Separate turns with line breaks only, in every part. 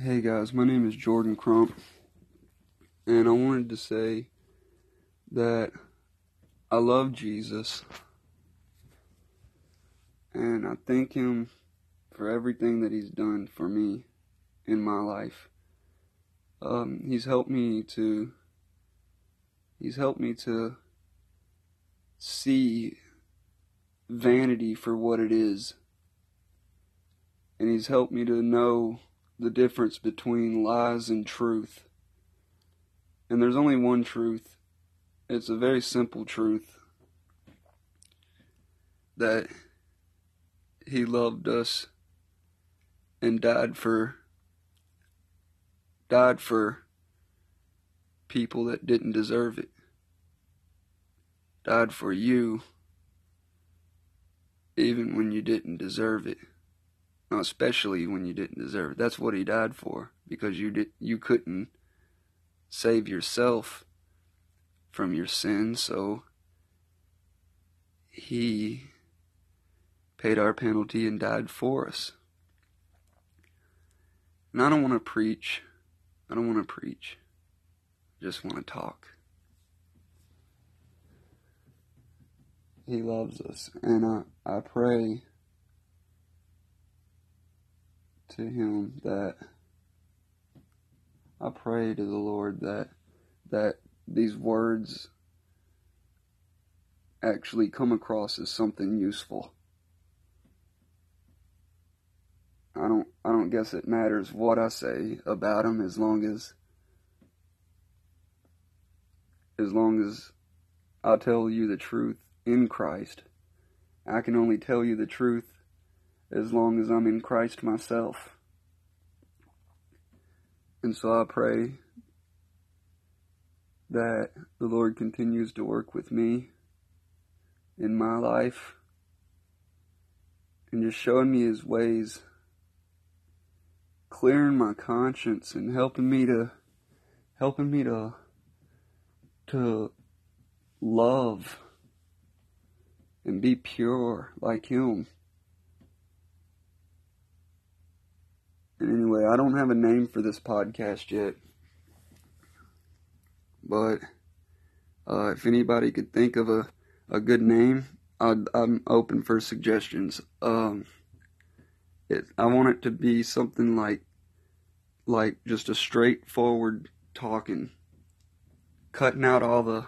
Hey guys, my name is Jordan Crump, and I wanted to say that I love Jesus, and I thank Him for everything that He's done for me in my life. Um, he's helped me to. He's helped me to see vanity for what it is, and He's helped me to know the difference between lies and truth. And there's only one truth. It's a very simple truth that He loved us and died for died for people that didn't deserve it. Died for you even when you didn't deserve it especially when you didn't deserve it. That's what he died for because you did you couldn't save yourself from your sins, so he paid our penalty and died for us. And I don't want to preach. I don't want to preach. I just want to talk. He loves us, and I, I pray to him that I pray to the Lord that that these words actually come across as something useful. I don't I don't guess it matters what I say about him as long as as long as I tell you the truth in Christ. I can only tell you the truth as long as I'm in Christ myself. And so I pray that the Lord continues to work with me in my life and just showing me his ways, clearing my conscience and helping me to helping me to to love and be pure like him. Anyway, I don't have a name for this podcast yet. But uh, if anybody could think of a, a good name, i am open for suggestions. Um, it, I want it to be something like like just a straightforward talking, cutting out all the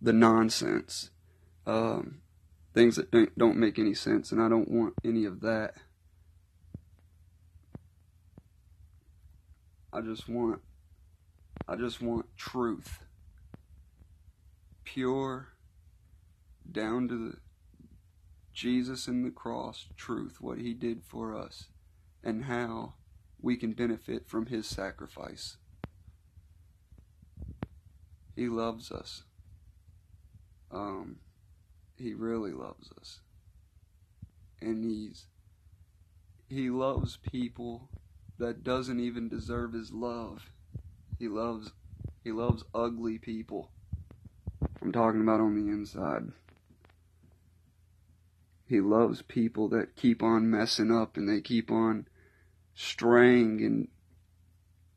the nonsense, um, things that don't, don't make any sense, and I don't want any of that. I just want I just want truth. Pure down to the Jesus in the cross truth, what he did for us and how we can benefit from his sacrifice. He loves us. Um he really loves us. And he's he loves people that doesn't even deserve his love. He loves he loves ugly people. I'm talking about on the inside. He loves people that keep on messing up and they keep on straying and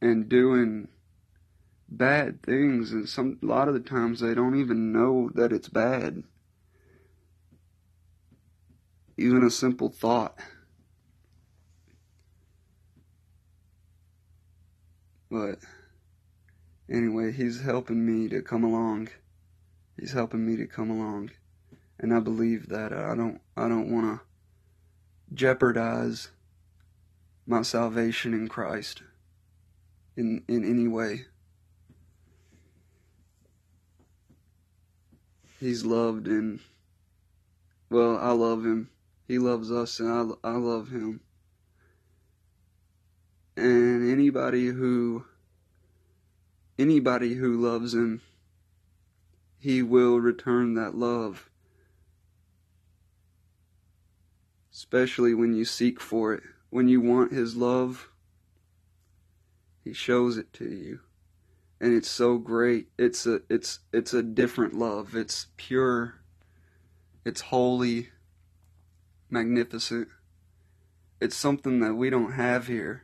and doing bad things and some a lot of the times they don't even know that it's bad. Even a simple thought But anyway, he's helping me to come along. He's helping me to come along. And I believe that I don't I don't want to jeopardize my salvation in Christ in in any way. He's loved and well, I love him. He loves us and I I love him and anybody who anybody who loves him he will return that love. Especially when you seek for it. When you want his love he shows it to you. And it's so great. It's a it's it's a different love. It's pure. It's holy. Magnificent. It's something that we don't have here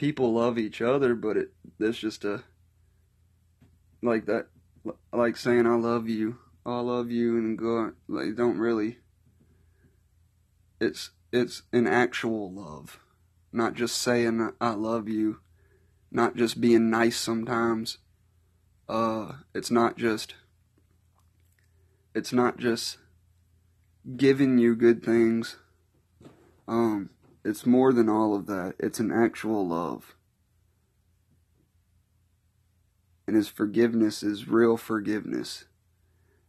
people love each other, but it there's just a like that like saying I love you, I love you and go like don't really it's it's an actual love. Not just saying I love you, not just being nice sometimes. Uh it's not just it's not just giving you good things. Um it's more than all of that. It's an actual love. And his forgiveness is real forgiveness,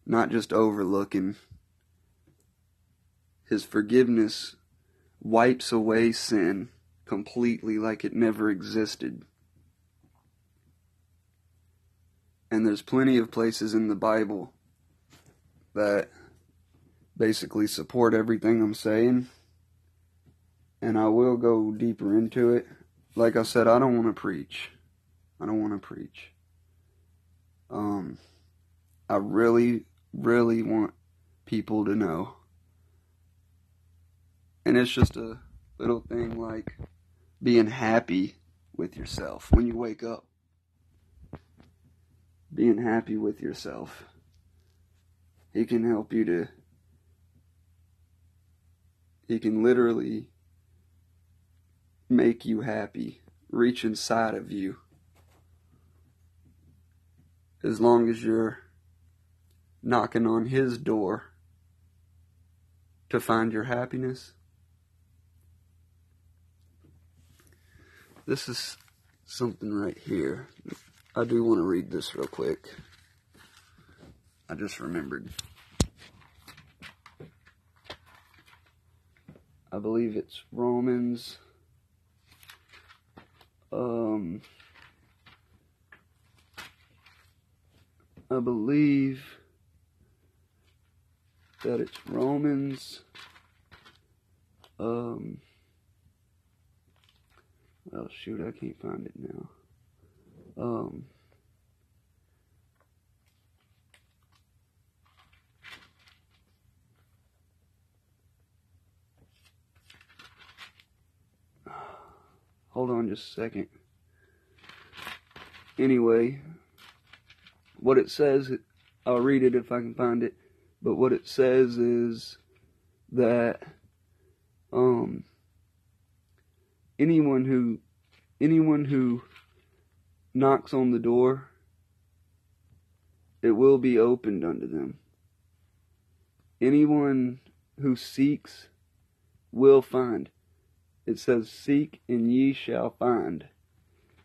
not just overlooking. His forgiveness wipes away sin completely like it never existed. And there's plenty of places in the Bible that basically support everything I'm saying and I will go deeper into it. Like I said, I don't want to preach. I don't want to preach. Um, I really, really want people to know. And it's just a little thing like being happy with yourself when you wake up. Being happy with yourself. He can help you to. He can literally make you happy, reach inside of you. As long as you're knocking on His door to find your happiness. This is something right here. I do want to read this real quick. I just remembered. I believe it's Romans um, I believe that it's Romans. Um, oh shoot, I can't find it now. Um, Hold on just a second. Anyway, what it says, I'll read it if I can find it, but what it says is that um anyone who anyone who knocks on the door it will be opened unto them. Anyone who seeks will find it says, Seek and ye shall find.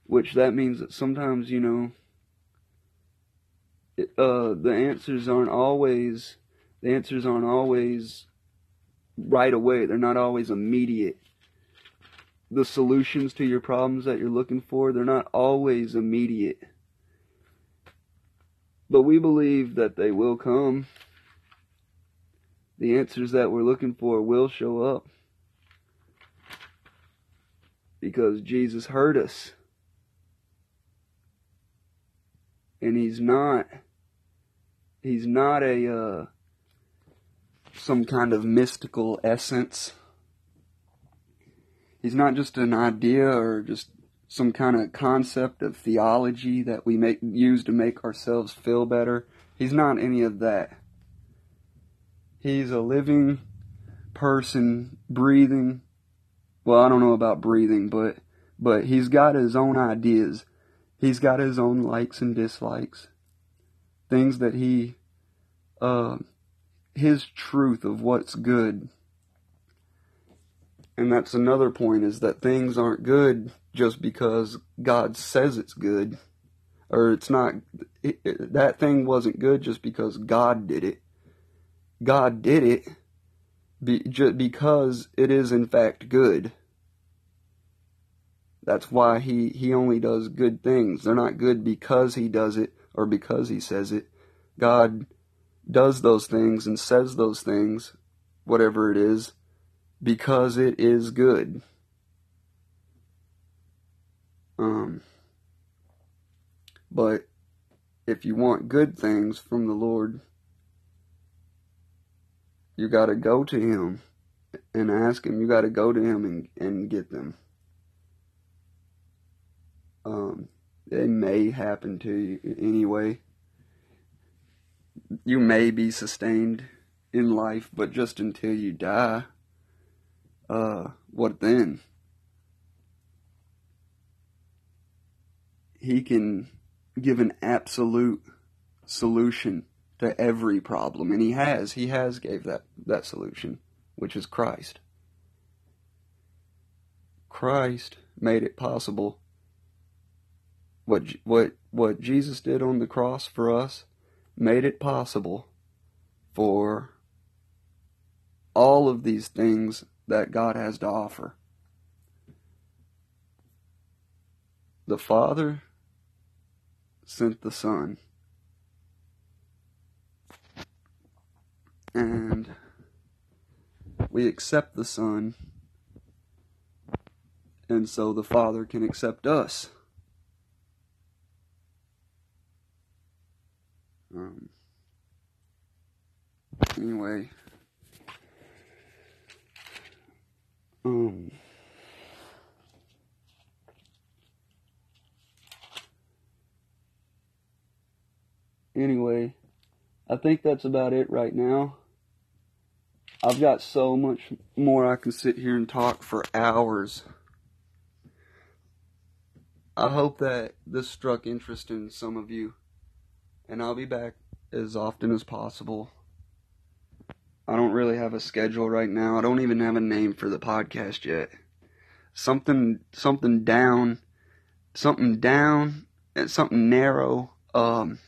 Which that means that sometimes, you know, it, uh, the answers aren't always, the answers aren't always right away. They're not always immediate. The solutions to your problems that you're looking for, they're not always immediate. But we believe that they will come. The answers that we're looking for will show up because Jesus heard us. And he's not he's not a uh, some kind of mystical essence. He's not just an idea or just some kind of concept of theology that we make use to make ourselves feel better. He's not any of that. He's a living person breathing well, I don't know about breathing, but but he's got his own ideas. He's got his own likes and dislikes. Things that he uh his truth of what's good. And that's another point is that things aren't good just because God says it's good or it's not it, it, that thing wasn't good just because God did it. God did it be, because it is in fact good. That's why he, he only does good things. They're not good because he does it or because he says it. God does those things and says those things, whatever it is, because it is good. Um, but if you want good things from the Lord, you got to go to Him and ask Him. You got to go to Him and, and get them. Um, they may happen to you anyway. You may be sustained in life, but just until you die, uh, what then? He can give an absolute solution to every problem, and he has. He has gave that that solution, which is Christ. Christ made it possible. What what what Jesus did on the cross for us made it possible for all of these things that God has to offer. The Father sent the Son. And we accept the Son, and so the Father can accept us. Um, anyway. Um, anyway, I think that's about it right now. I've got so much more I can sit here and talk for hours. I hope that this struck interest in some of you, and I'll be back as often as possible. I don't really have a schedule right now. I don't even have a name for the podcast yet. Something something down something down and something narrow um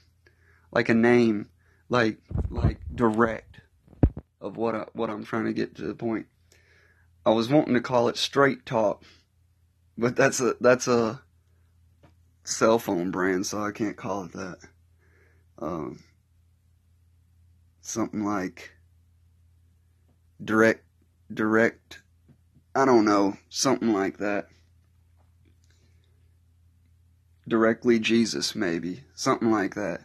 like a name like like direct of what I, what I'm trying to get to the point. I was wanting to call it straight talk, but that's a that's a cell phone brand, so I can't call it that. Um, something like direct direct I don't know, something like that. Directly Jesus maybe, something like that.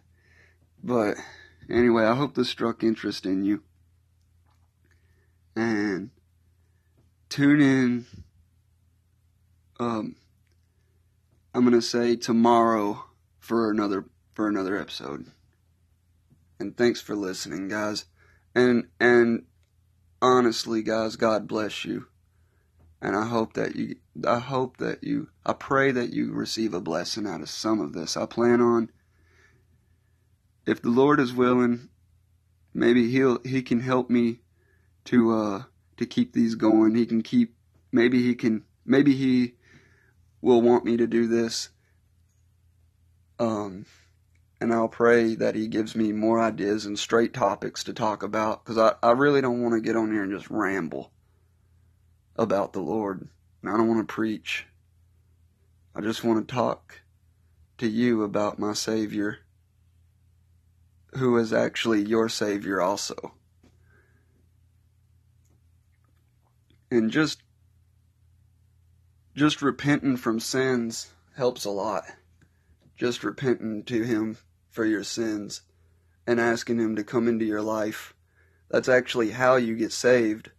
But anyway, I hope this struck interest in you. And tune in um I'm to say tomorrow for another for another episode. And thanks for listening, guys. And and honestly, guys, God bless you. And I hope that you, I hope that you, I pray that you receive a blessing out of some of this. I plan on, if the Lord is willing, maybe he'll, he can help me to, uh, to keep these going. He can keep, maybe he can, maybe he will want me to do this. Um, and I'll pray that He gives me more ideas and straight topics to talk about because I, I really don't want to get on here and just ramble about the Lord. And I don't want to preach. I just want to talk to you about my Savior, who is actually your Savior also. And just just repenting from sins helps a lot. Just repenting to him for your sins and asking Him to come into your life. That's actually how you get saved.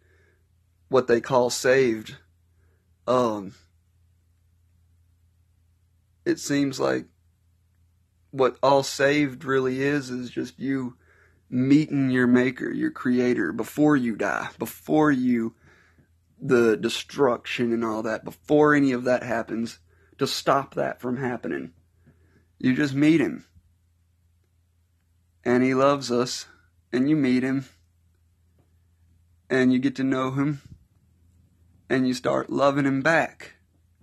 What they call saved. Um, it seems like what all saved really is is just you meeting your maker, your creator before you die, before you the destruction and all that, before any of that happens, to stop that from happening. You just meet him and he loves us, and you meet him, and you get to know him, and you start loving him back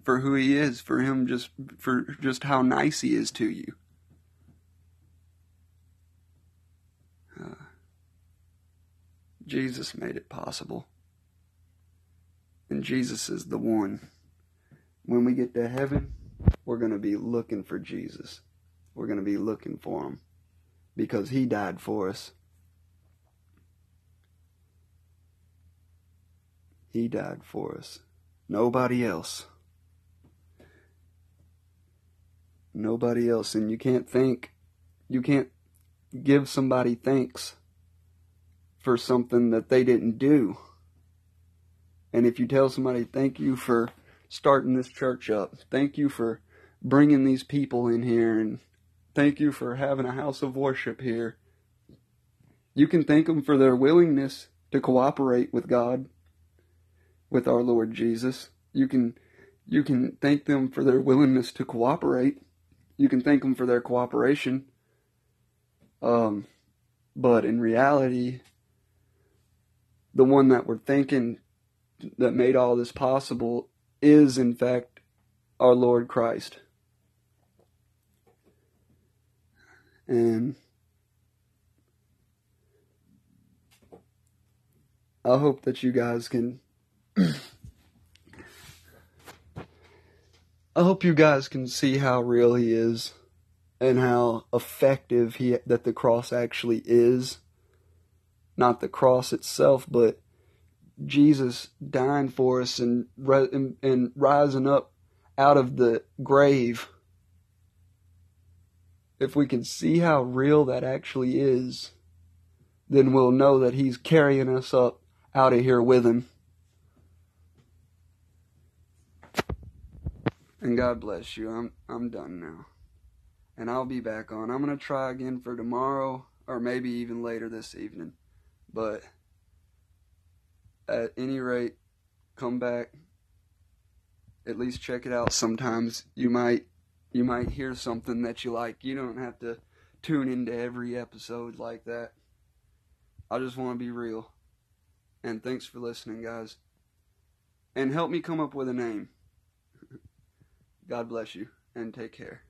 for who he is, for him just for just how nice he is to you. Uh, Jesus made it possible. And Jesus is the one. When we get to heaven, we're going to be looking for Jesus. We're going to be looking for him because he died for us. He died for us. Nobody else. Nobody else. And you can't think, you can't give somebody thanks for something that they didn't do. And if you tell somebody, thank you for starting this church up, thank you for bringing these people in here and thank you for having a house of worship here. You can thank them for their willingness to cooperate with God, with our Lord Jesus. You can you can thank them for their willingness to cooperate. You can thank them for their cooperation. Um, but in reality, the one that we're thinking that made all this possible is, in fact, our Lord Christ. And I hope that you guys can. I hope you guys can see how real he is and how effective he that the cross actually is. Not the cross itself, but Jesus dying for us and and, and rising up out of the grave. If we can see how real that actually is, then we'll know that he's carrying us up out of here with him. And God bless you. I'm I'm done now. And I'll be back on. I'm going to try again for tomorrow or maybe even later this evening. But at any rate, come back. At least check it out sometimes. You might you might hear something that you like. You don't have to tune into every episode like that. I just want to be real. And thanks for listening, guys. And help me come up with a name. God bless you and take care.